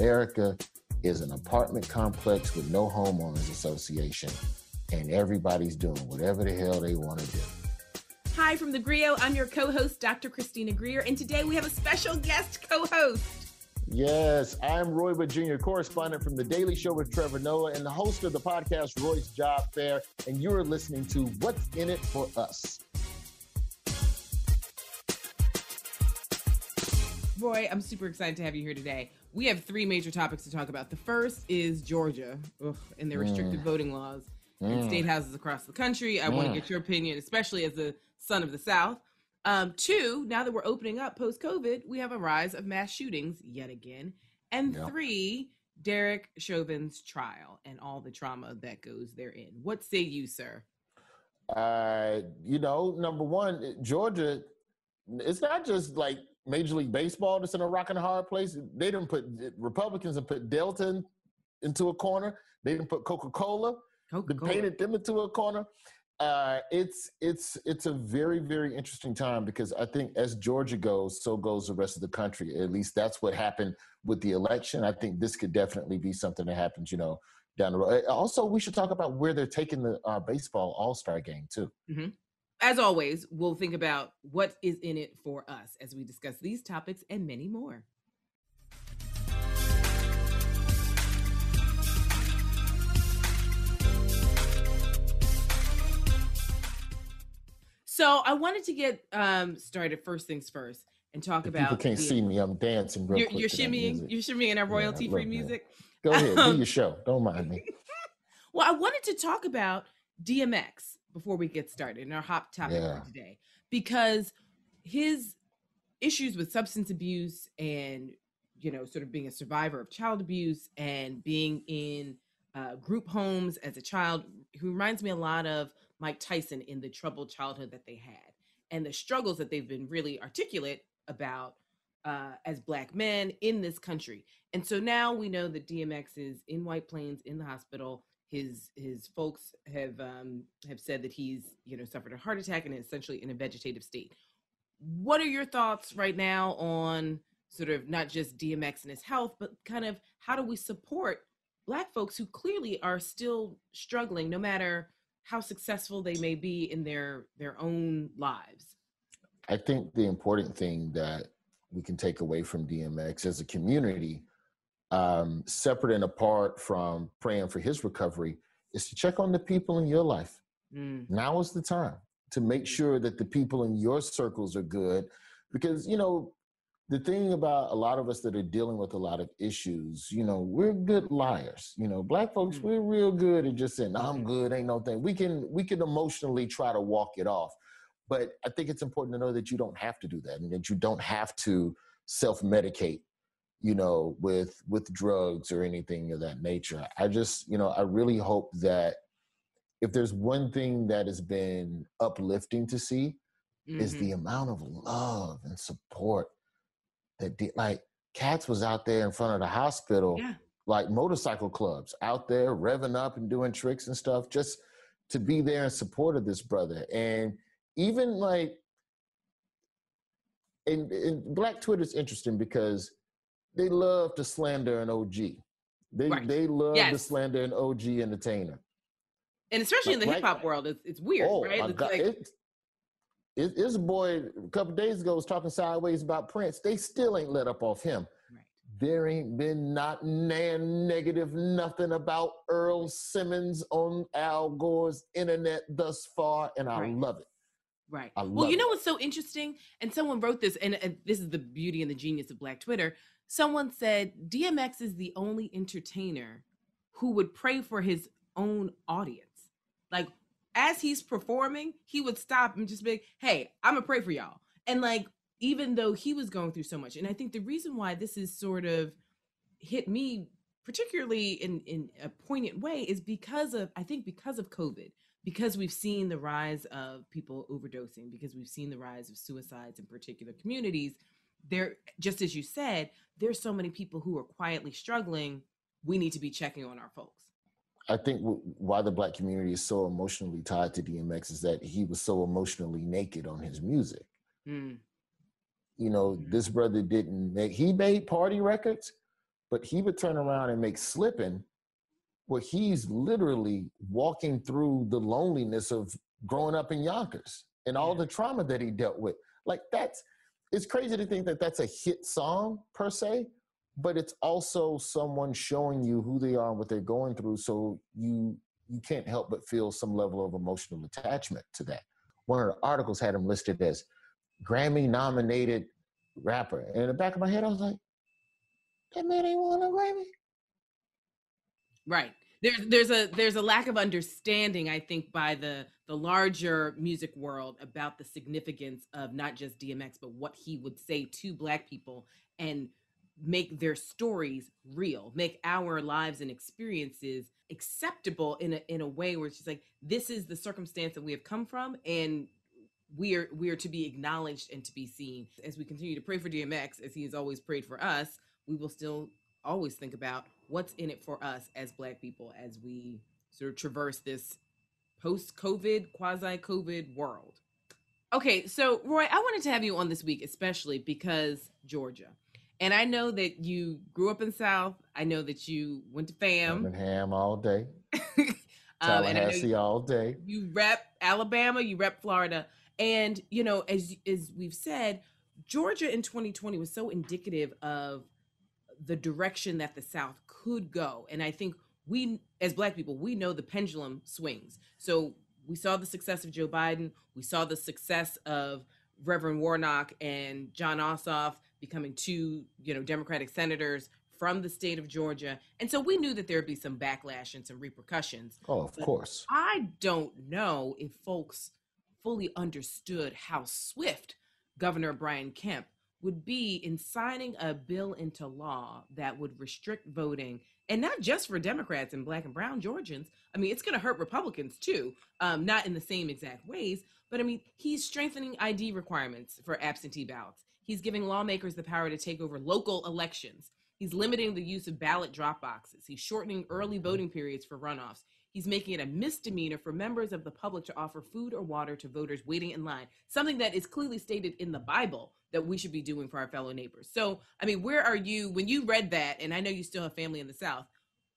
America is an apartment complex with no homeowners association, and everybody's doing whatever the hell they want to do. Hi from the Grio. I'm your co host, Dr. Christina Greer, and today we have a special guest co host. Yes, I'm Roy Wood Jr., correspondent from The Daily Show with Trevor Noah and the host of the podcast Roy's Job Fair, and you're listening to What's in It for Us. Roy, I'm super excited to have you here today. We have three major topics to talk about. The first is Georgia ugh, and their restricted mm. voting laws mm. in state houses across the country. I mm. want to get your opinion, especially as a son of the South. Um, two, now that we're opening up post COVID, we have a rise of mass shootings yet again. And three, Derek Chauvin's trial and all the trauma that goes therein. What say you, sir? Uh, you know, number one, Georgia, it's not just like Major League Baseball that's in a rock and a hard place. They didn't put Republicans and put Delta in, into a corner. They didn't put Coca Cola. They painted them into a corner. Uh, it's it's it's a very very interesting time because I think as Georgia goes, so goes the rest of the country. At least that's what happened with the election. I think this could definitely be something that happens, you know, down the road. Also, we should talk about where they're taking the uh, baseball All Star game too. Mm-hmm. As always, we'll think about what is in it for us as we discuss these topics and many more. So I wanted to get um, started first things first and talk if about. People can't the, see me. I'm dancing. Real you're, you're shimmying. You're shimmying our royalty yeah, free music. Go ahead, do your show. Don't mind me. well, I wanted to talk about DMX before we get started in our hot topic yeah. for today because his issues with substance abuse and you know sort of being a survivor of child abuse and being in uh, group homes as a child he reminds me a lot of Mike Tyson in the troubled childhood that they had and the struggles that they've been really articulate about uh, as black men in this country. And so now we know that DMX is in White Plains in the hospital. His his folks have um, have said that he's you know suffered a heart attack and is essentially in a vegetative state. What are your thoughts right now on sort of not just DMX and his health, but kind of how do we support black folks who clearly are still struggling, no matter how successful they may be in their their own lives i think the important thing that we can take away from dmx as a community um, separate and apart from praying for his recovery is to check on the people in your life mm. now is the time to make sure that the people in your circles are good because you know the thing about a lot of us that are dealing with a lot of issues, you know, we're good liars. You know, black folks, mm. we're real good at just saying, "I'm good, ain't no thing." We can we can emotionally try to walk it off, but I think it's important to know that you don't have to do that, and that you don't have to self medicate, you know, with with drugs or anything of that nature. I just, you know, I really hope that if there's one thing that has been uplifting to see, mm-hmm. is the amount of love and support that did like cats was out there in front of the hospital yeah. like motorcycle clubs out there revving up and doing tricks and stuff just to be there in support of this brother and even like and, and black twitter is interesting because they love to slander an og they right. they love yes. to slander an og entertainer and especially in the hip hop world, it's, it's weird, oh, right? It's like, it, it, this boy a couple days ago was talking sideways about Prince. They still ain't let up off him. Right. There ain't been not nan negative nothing about Earl Simmons on Al Gore's internet thus far, and I right. love it. Right. well, you know what's so interesting? And someone wrote this, and, and this is the beauty and the genius of Black Twitter. Someone said DMX is the only entertainer who would pray for his own audience. Like as he's performing, he would stop and just be like, hey, I'm gonna pray for y'all. And like, even though he was going through so much, and I think the reason why this is sort of hit me particularly in in a poignant way is because of I think because of COVID, because we've seen the rise of people overdosing, because we've seen the rise of suicides in particular communities. There, just as you said, there's so many people who are quietly struggling. We need to be checking on our folks. I think w- why the black community is so emotionally tied to DMX is that he was so emotionally naked on his music. Mm. You know, mm. this brother didn't make, he made party records, but he would turn around and make slipping where he's literally walking through the loneliness of growing up in Yonkers and all the trauma that he dealt with. Like that's it's crazy to think that that's a hit song per se, but it's also someone showing you who they are and what they're going through so you you can't help but feel some level of emotional attachment to that. One of the articles had him listed as Grammy nominated rapper. And in the back of my head I was like, that man ain't won a Grammy. Right there's there's a there's a lack of understanding i think by the the larger music world about the significance of not just dmx but what he would say to black people and make their stories real make our lives and experiences acceptable in a in a way where it's just like this is the circumstance that we have come from and we are we are to be acknowledged and to be seen. As we continue to pray for dmx as he has always prayed for us we will still always think about what's in it for us as black people as we sort of traverse this post-covid quasi-covid world? Okay so roy i wanted to have you on this week especially because georgia. And i know that you grew up in south. I know that you went to fam. Ham all day. Um, Tallahassee you, all day. you rep alabama you rep florida. And you know as as we've said georgia in 2020 was so indicative of the direction that the South could go. And I think we, as Black people, we know the pendulum swings. So we saw the success of Joe Biden. We saw the success of Reverend Warnock and Jon Ossoff becoming two, you know, Democratic senators from the state of Georgia. And so we knew that there would be some backlash and some repercussions. Oh, of course. I don't know if folks fully understood how swift Governor Brian Kemp would be in signing a bill into law that would restrict voting and not just for democrats and black and brown georgians. I mean it's going to hurt republicans too um, not in the same exact ways but i mean he's strengthening id requirements for absentee ballots. He's giving lawmakers the power to take over local elections. He's limiting the use of ballot drop boxes. He's shortening early voting periods for runoffs He's making it a misdemeanor for members of the public to offer food or water to voters waiting in line, something that is clearly stated in the Bible that we should be doing for our fellow neighbors. So, I mean, where are you when you read that? And I know you still have family in the South.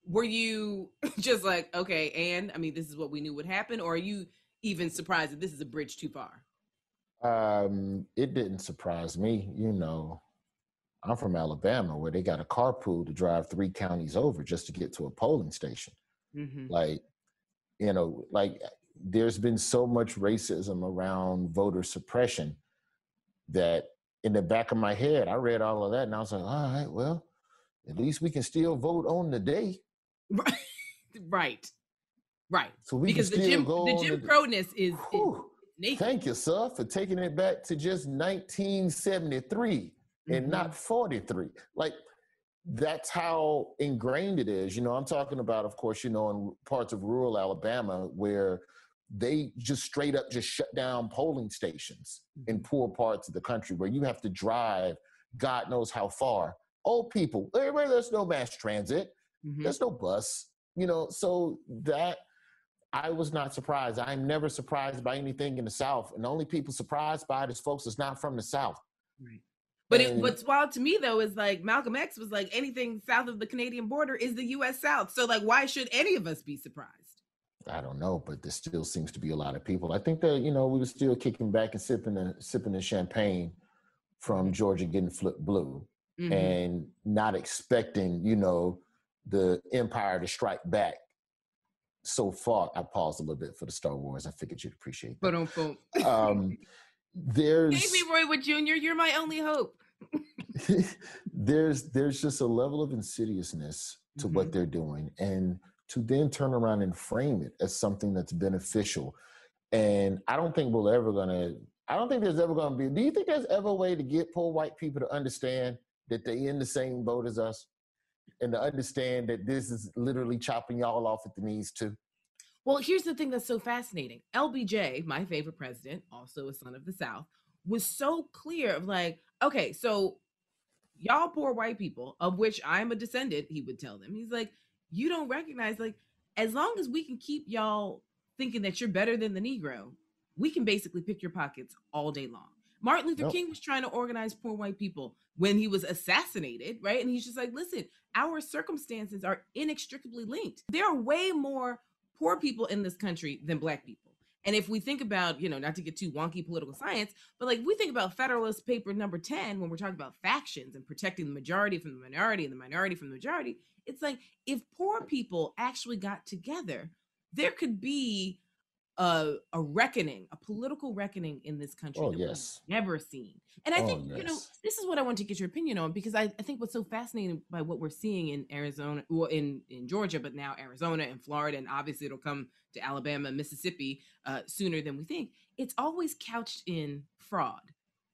Were you just like, okay, and I mean, this is what we knew would happen, or are you even surprised that this is a bridge too far? Um, it didn't surprise me. You know, I'm from Alabama, where they got a carpool to drive three counties over just to get to a polling station. Mm-hmm. Like, you know, like there's been so much racism around voter suppression that in the back of my head, I read all of that and I was like, all right, well, at least we can still vote on the day. Right. Right. So we because the Jim the Jim Crowness is, is Thank you, sir, for taking it back to just 1973 mm-hmm. and not 43. Like that's how ingrained it is. You know, I'm talking about, of course, you know, in parts of rural Alabama where they just straight up just shut down polling stations in mm-hmm. poor parts of the country where you have to drive God knows how far. Old people, there's no mass transit, mm-hmm. there's no bus, you know, so that I was not surprised. I'm never surprised by anything in the South. And the only people surprised by it is folks that's not from the South. Right. But it, what's wild to me though is like Malcolm X was like anything south of the Canadian border is the U.S. South. So like, why should any of us be surprised? I don't know, but there still seems to be a lot of people. I think that you know we were still kicking back and sipping the sipping the champagne from. Georgia getting flipped blue, mm-hmm. and not expecting you know the empire to strike back. So far, I paused a little bit for the Star Wars. I figured you'd appreciate that. But um, there's Give me Roy Wood Jr. You're my only hope. there's there's just a level of insidiousness to mm-hmm. what they're doing, and to then turn around and frame it as something that's beneficial. And I don't think we're ever gonna. I don't think there's ever gonna be. Do you think there's ever a way to get poor white people to understand that they in the same boat as us, and to understand that this is literally chopping y'all off at the knees too? Well, here's the thing that's so fascinating. LBJ, my favorite president, also a son of the South, was so clear of like, okay, so y'all poor white people, of which I'm a descendant, he would tell them. He's like, you don't recognize, like, as long as we can keep y'all thinking that you're better than the Negro, we can basically pick your pockets all day long. Martin Luther nope. King was trying to organize poor white people when he was assassinated, right? And he's just like, listen, our circumstances are inextricably linked. There are way more poor people in this country than black people. And if we think about, you know, not to get too wonky political science, but like we think about Federalist Paper number 10 when we're talking about factions and protecting the majority from the minority and the minority from the majority, it's like if poor people actually got together, there could be a, a reckoning, a political reckoning in this country oh, that yes. we've never seen. And I oh, think, yes. you know, this is what I want to get your opinion on because I, I think what's so fascinating by what we're seeing in Arizona, well, in, in Georgia, but now Arizona and Florida, and obviously it'll come to Alabama and Mississippi uh, sooner than we think. It's always couched in fraud,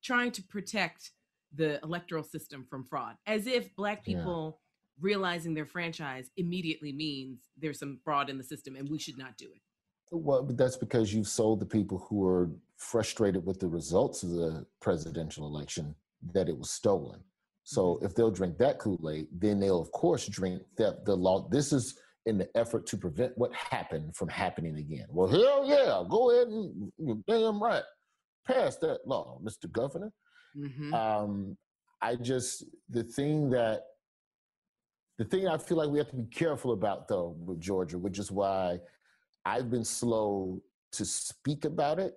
trying to protect the electoral system from fraud, as if Black people. Yeah. Realizing their franchise immediately means there's some fraud in the system and we should not do it. Well, that's because you've sold the people who are frustrated with the results of the presidential election that it was stolen. So mm-hmm. if they'll drink that Kool-Aid, then they'll of course drink that the law. This is in the effort to prevent what happened from happening again. Well, hell yeah, go ahead and you're damn right. Pass that law, Mr. Governor. Mm-hmm. Um, I just the thing that the thing I feel like we have to be careful about though with Georgia, which is why I've been slow to speak about it,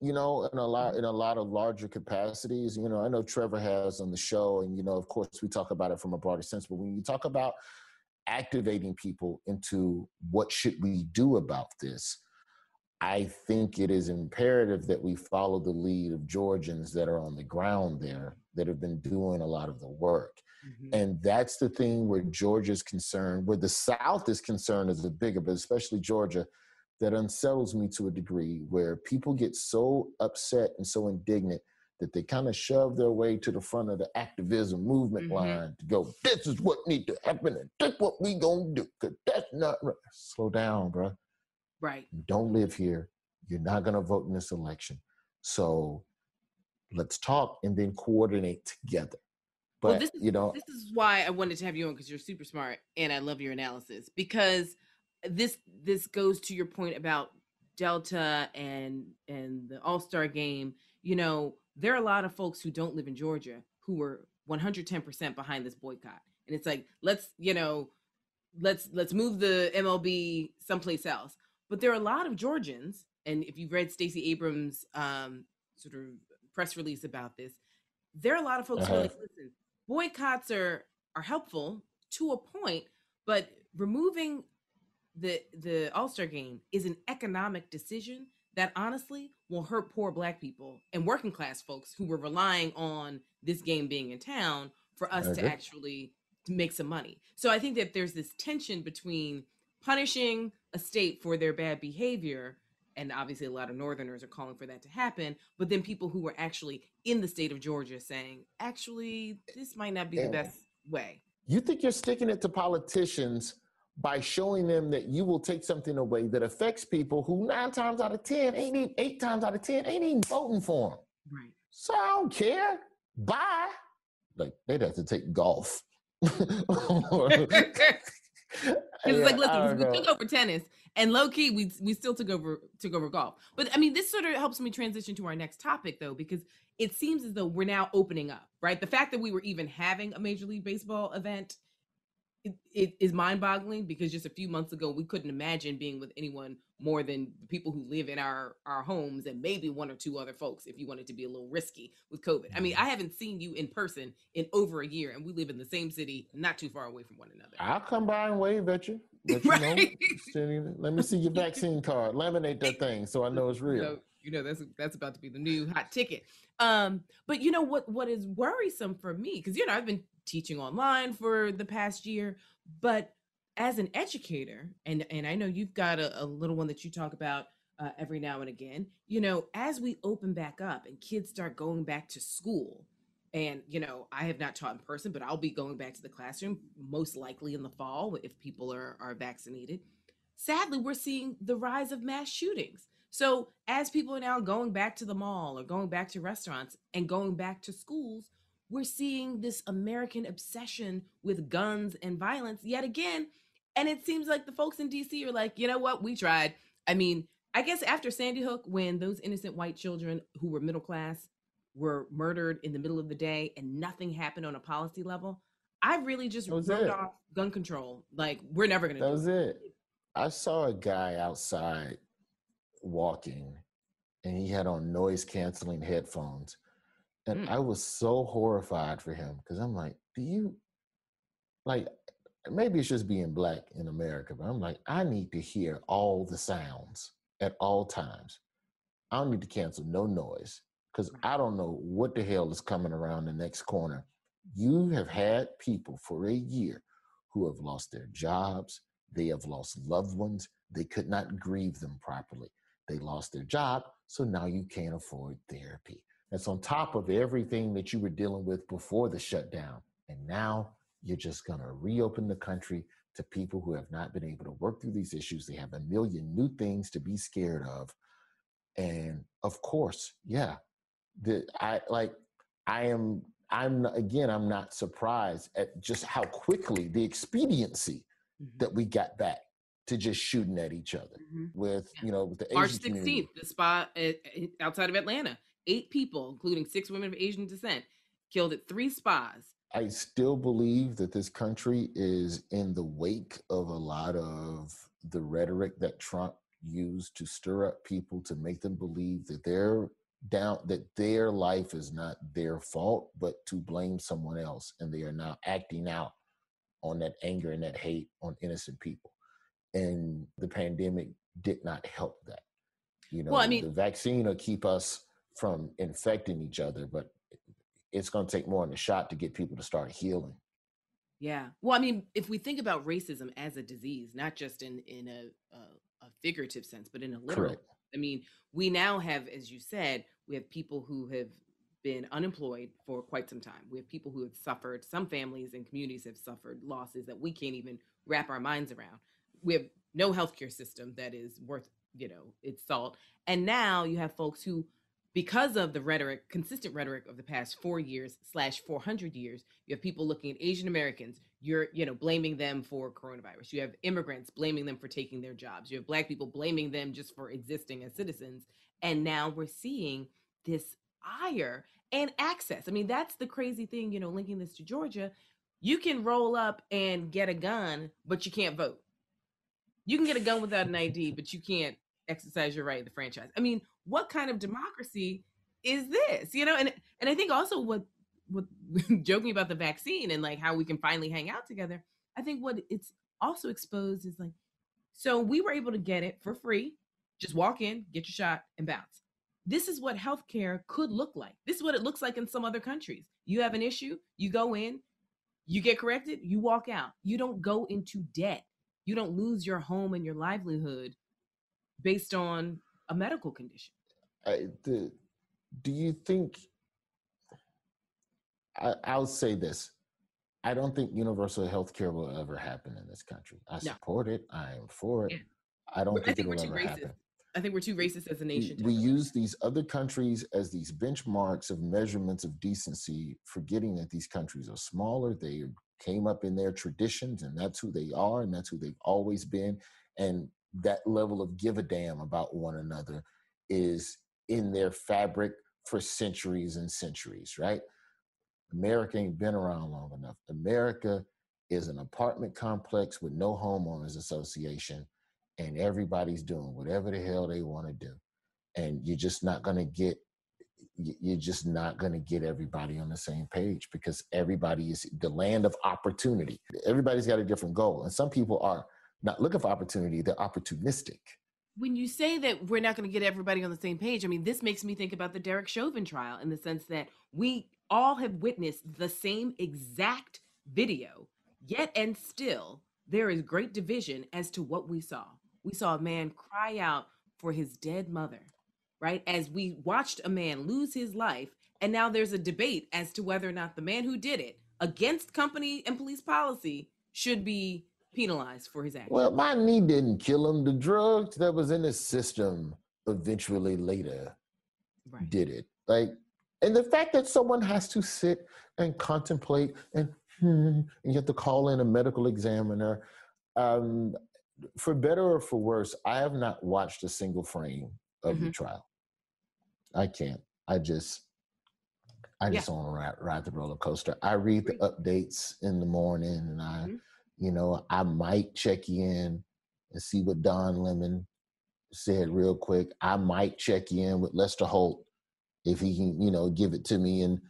you know, in a lot mm-hmm. in a lot of larger capacities. You know, I know Trevor has on the show, and you know, of course, we talk about it from a broader sense. But when you talk about activating people into what should we do about this, I think it is imperative that we follow the lead of Georgians that are on the ground there that have been doing a lot of the work. Mm-hmm. And that's the thing where Georgia's concerned, where the South is concerned is a bigger, but especially Georgia, that unsettles me to a degree where people get so upset and so indignant that they kind of shove their way to the front of the activism movement mm-hmm. line to go, this is what need to happen and this what we gonna do, because that's not right. Slow down, bro. Right. You don't live here. You're not gonna vote in this election. So let's talk and then coordinate together. But well, this is, you know, this is why I wanted to have you on because you're super smart and I love your analysis because this this goes to your point about Delta and and the All Star game. You know, there are a lot of folks who don't live in Georgia who were 110% behind this boycott, and it's like let's you know let's let's move the MLB someplace else. But there are a lot of Georgians, and if you've read Stacey Abrams' um, sort of press release about this, there are a lot of folks uh-huh. who are uh-huh. like, listen, boycotts are are helpful to a point, but removing the the All-Star game is an economic decision that honestly will hurt poor black people and working class folks who were relying on this game being in town for us to actually make some money. So I think that there's this tension between punishing a state for their bad behavior and obviously a lot of northerners are calling for that to happen but then people who were actually in the state of georgia saying actually this might not be the best way. You think you're sticking it to politicians by showing them that you will take something away that affects people who nine times out of ten ain't even eight times out of ten ain't even voting for them right. So i don't care. Bye. Like they'd have to take golf. Because yeah, it's like, listen, we took over tennis, and low key, we we still took over took over golf. But I mean, this sort of helps me transition to our next topic, though, because it seems as though we're now opening up, right? The fact that we were even having a Major League Baseball event it, it is mind-boggling because just a few months ago we couldn't imagine being with anyone more than the people who live in our our homes and maybe one or two other folks if you wanted to be a little risky with covid i mean i haven't seen you in person in over a year and we live in the same city not too far away from one another i'll come by and wave at you let, you right? know, let me see your vaccine card. Laminate that thing so i know it's real. You know, you know that's that's about to be the new hot ticket. Um but you know what what is worrisome for me because you know i've been teaching online for the past year but as an educator and and i know you've got a, a little one that you talk about uh, every now and again you know as we open back up and kids start going back to school and you know i have not taught in person but i'll be going back to the classroom most likely in the fall if people are are vaccinated sadly we're seeing the rise of mass shootings so as people are now going back to the mall or going back to restaurants and going back to schools we're seeing this American obsession with guns and violence yet again. And it seems like the folks in DC are like, you know what, we tried. I mean, I guess after Sandy Hook, when those innocent white children who were middle class were murdered in the middle of the day and nothing happened on a policy level, I really just wrote it. off gun control. Like we're never gonna. That was it. it. I saw a guy outside walking, and he had on noise canceling headphones, and mm. I was so horrified for him because I'm like, do you like? Maybe it's just being black in America, but I'm like, I need to hear all the sounds at all times. I don't need to cancel no noise because mm-hmm. I don't know what the hell is coming around the next corner. You have had people for a year who have lost their jobs, they have lost loved ones, they could not grieve them properly. They lost their job, so now you can't afford therapy. That's on top of everything that you were dealing with before the shutdown. And now you're just going to reopen the country to people who have not been able to work through these issues. They have a million new things to be scared of. And of course, yeah, the I like I am I'm again I'm not surprised at just how quickly the expediency mm-hmm. that we got back to just shooting at each other mm-hmm. with you know with the March Asian 16th, community. the spot outside of Atlanta, eight people, including six women of Asian descent, killed at three spas. I still believe that this country is in the wake of a lot of the rhetoric that Trump used to stir up people to make them believe that they're down that their life is not their fault but to blame someone else and they are now acting out on that anger and that hate on innocent people. And the pandemic did not help that you know well, I mean, the vaccine will keep us from infecting each other but it's going to take more than a shot to get people to start healing. Yeah. Well i mean if we think about racism as a disease not just in in a, a, a figurative sense but in a literal Correct. I mean we now have as you said we have people who have been unemployed for quite some time. We have people who have suffered, some families and communities have suffered losses that we can't even wrap our minds around. We have no healthcare system that is worth, you know, its salt. And now you have folks who, because of the rhetoric, consistent rhetoric of the past four years slash 400 years, you have people looking at Asian Americans, you're, you know, blaming them for coronavirus. You have immigrants blaming them for taking their jobs. You have black people blaming them just for existing as citizens. And now we're seeing this ire and access. I mean, that's the crazy thing, you know, linking this to Georgia. You can roll up and get a gun, but you can't vote. You can get a gun without an ID, but you can't exercise your right in the franchise. I mean, what kind of democracy is this? You know, and and I think also what what joking about the vaccine and like how we can finally hang out together. I think what it's also exposed is like, so we were able to get it for free. Just walk in, get your shot, and bounce this is what healthcare could look like. This is what it looks like in some other countries. You have an issue, you go in, you get corrected, you walk out. You don't go into debt. You don't lose your home and your livelihood based on a medical condition. I, the, do you think? I, I'll say this. I don't think universal health care will ever happen in this country. I no. support it. I am for it. Yeah. I don't think, think, it will ever racist. happen. I think we're too racist as a nation. We, we use these other countries as these benchmarks of measurements of decency, forgetting that these countries are smaller. They came up in their traditions, and that's who they are, and that's who they've always been. And that level of give a damn about one another is in their fabric for centuries and centuries, right? America ain't been around long enough. America is an apartment complex with no homeowners association and everybody's doing whatever the hell they want to do and you're just not going to get you're just not going to get everybody on the same page because everybody is the land of opportunity everybody's got a different goal and some people are not looking for opportunity they're opportunistic when you say that we're not going to get everybody on the same page i mean this makes me think about the derek chauvin trial in the sense that we all have witnessed the same exact video yet and still there is great division as to what we saw we saw a man cry out for his dead mother, right? As we watched a man lose his life. And now there's a debate as to whether or not the man who did it against company and police policy should be penalized for his actions. Well, my knee didn't kill him. The drugs that was in his system eventually later right. did it. Like, and the fact that someone has to sit and contemplate and hmm, and you have to call in a medical examiner. Um, for better or for worse, I have not watched a single frame of mm-hmm. the trial. I can't. I just I just yeah. want to ride, ride, the roller coaster. I read the updates in the morning, and I, mm-hmm. You know, I might check in and see what Don Lemon said real quick. I might check in with Lester Holt if he can, you know, give it to me in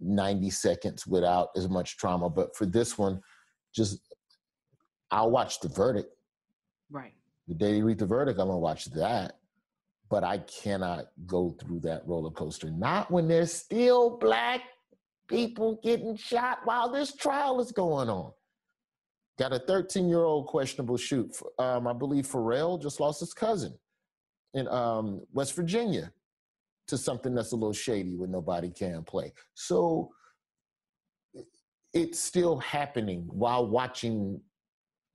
90 seconds without as much trauma. But for this one, just I'll watch the verdict. Right. The day you read the verdict, I'm gonna watch that. But I cannot go through that roller coaster. Not when there's still black people getting shot while this trial is going on. Got a 13 year old questionable shoot. Um, I believe Pharrell just lost his cousin in um, West Virginia to something that's a little shady where nobody can play. So it's still happening while watching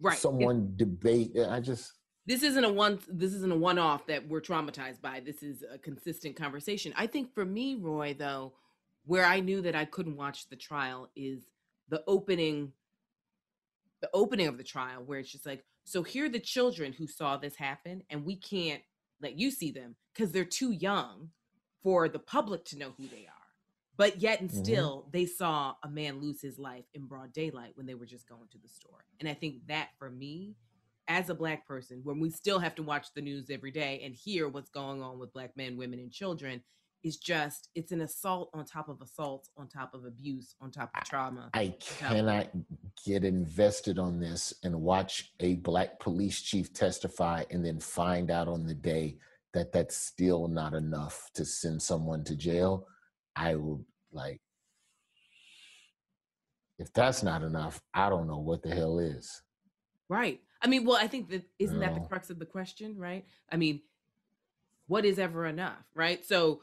right. someone debate. I just this isn't a one this isn't a one off that we're traumatized by. This is a consistent conversation. I think for me, Roy, though, where I knew that I couldn't watch the trial is the opening the opening of the trial where it's just like so here are the children who saw this happen and we can't let you see them because they're too young for the public to know who they are but yet and mm-hmm. still mm-hmm. they saw a man lose his life in broad daylight when they were just going to the store and i think that for me as a black person when we still have to watch the news every day and hear what's going on with black men women and children is just it's an assault on top of assault on top of abuse on top of trauma i cannot get invested on this and watch a black police chief testify and then find out on the day that that's still not enough to send someone to jail. I will like if that's not enough i don't know what the hell is. Right. I mean well i think that isn't that the crux of the question right? I mean what is ever enough right? So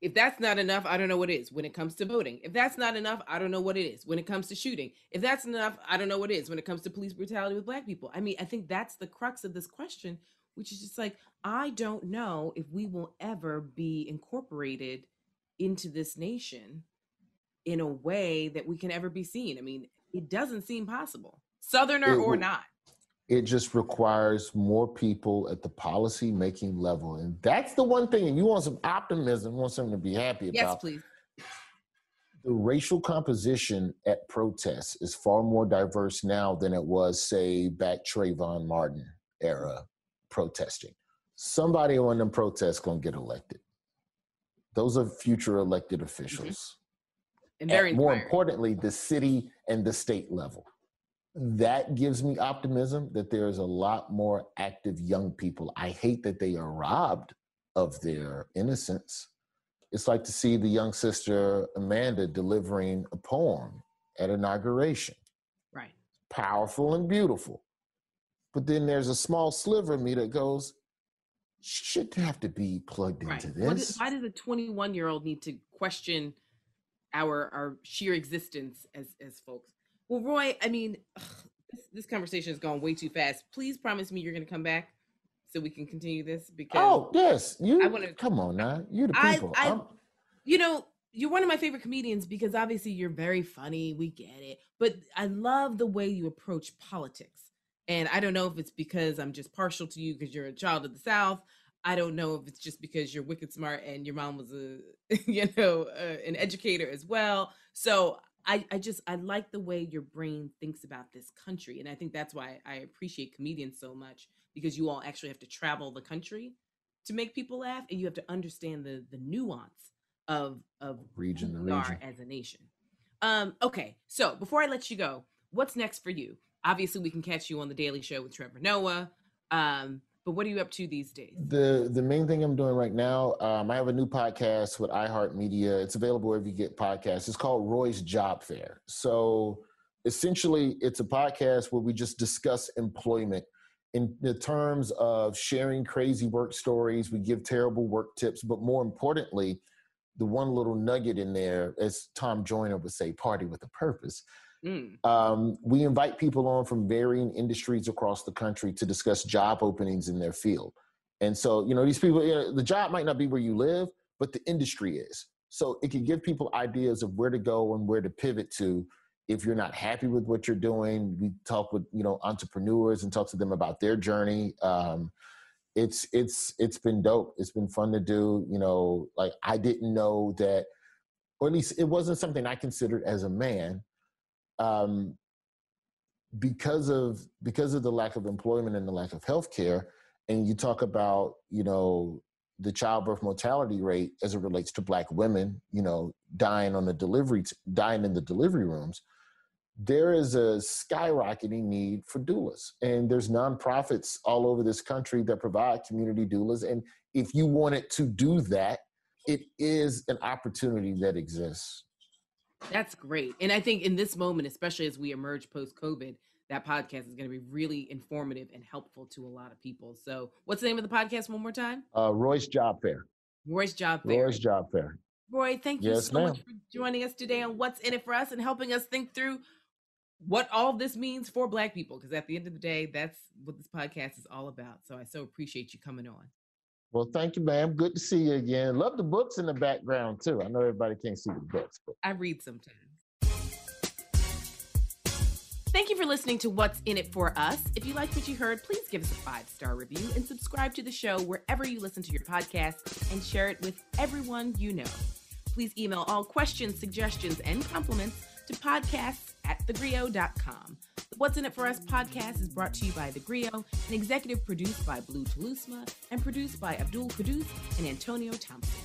if that's not enough, I don't know what is when it comes to voting. If that's not enough, I don't know what it is when it comes to shooting. If that's enough, I don't know what it is when it comes to police brutality with black people. I mean, I think that's the crux of this question, which is just like, I don't know if we will ever be incorporated into this nation in a way that we can ever be seen. I mean, it doesn't seem possible, Southerner it, or not it just requires more people at the policy making level. And that's the one thing. And you want some optimism, want something to be happy yes, about. Yes, please. The racial composition at protests is far more diverse now than it was, say, back Trayvon Martin era protesting. Somebody on them protests gonna get elected. Those are future elected mm-hmm. officials. Mm-hmm. And very more importantly, the city and the state level that gives me optimism that there's a lot more active young people. I hate that they are robbed of their innocence. It's like to see the young sister Amanda delivering a poem at inauguration. Right. Powerful and beautiful. But then there's a small sliver of me that goes, she shouldn't have to be plugged right. into this. why does a 21 year old need to question our our sheer existence as as folks? Well, Roy, I mean, ugh, this, this conversation is going way too fast. Please promise me you're going to come back so we can continue this because oh yes you I want to come on now. You're the people. I, I, you know you're one of my favorite comedians because obviously you're very funny. We get it. But i love the way you approach politics. And i don't know if it's because i'm just partial to you because you're a child of the south. I don't know if it's just because you're wicked smart and your mom was a you know uh, an educator as well. So I, I just I like the way your brain thinks about this country. And I think that's why I appreciate comedians so much because you all actually have to travel the country to make people laugh and you have to understand the the nuance of of region who we region. are as a nation. Um, okay, so before I let you go, what's next for you? Obviously, we can catch you on the Daily Show with Trevor Noah. Um, but what are you up to these days? The the main thing I'm doing right now, um, I have a new podcast with iHeartMedia. It's available wherever you get podcasts. It's called Roy's Job Fair. So essentially, it's a podcast where we just discuss employment in the terms of sharing crazy work stories. We give terrible work tips, but more importantly, the one little nugget in there, as Tom Joyner would say, party with a purpose Mm. Um, we invite people on from varying industries across the country to discuss job openings in their field. And so, you know, these people, you know, the job might not be where you live, but the industry is. So it can give people ideas of where to go and where to pivot to if you're not happy with what you're doing. We talk with, you know, entrepreneurs and talk to them about their journey. Um, it's it's it's been dope. It's been fun to do. You know, like I didn't know that or at least it wasn't something I considered as a man, um, because of because of the lack of employment and the lack of health care. And you talk about you know the childbirth mortality rate as it relates to black women, you know, dying on the delivery, dying in the delivery rooms, there is a skyrocketing need for doulas. And there's nonprofits all over this country that provide community doulas. And if you wanted to do that, it is an opportunity that exists. That's great. And I think in this moment, especially as we emerge post COVID, that podcast is going to be really informative and helpful to a lot of people. So, what's the name of the podcast one more time? Uh, Roy's Job Fair. Roy's Job Fair. Roy's Job Fair. Roy, thank you yes, so ma'am. much for joining us today on What's in It for Us and helping us think through what all this means for Black people. Because at the end of the day, that's what this podcast is all about. So, I so appreciate you coming on. Well, thank you, ma'am. Good to see you again. Love the books in the background too. I know everybody can't see the books, but I read sometimes. Thank you for listening to What's in It for Us. If you liked what you heard, please give us a five star review and subscribe to the show wherever you listen to your podcast and share it with everyone you know. Please email all questions, suggestions, and compliments to podcasts at thegrio.com. The What's in It for Us podcast is brought to you by The Grio and executive produced by Blue Telusma and produced by Abdul Kudus and Antonio Thompson.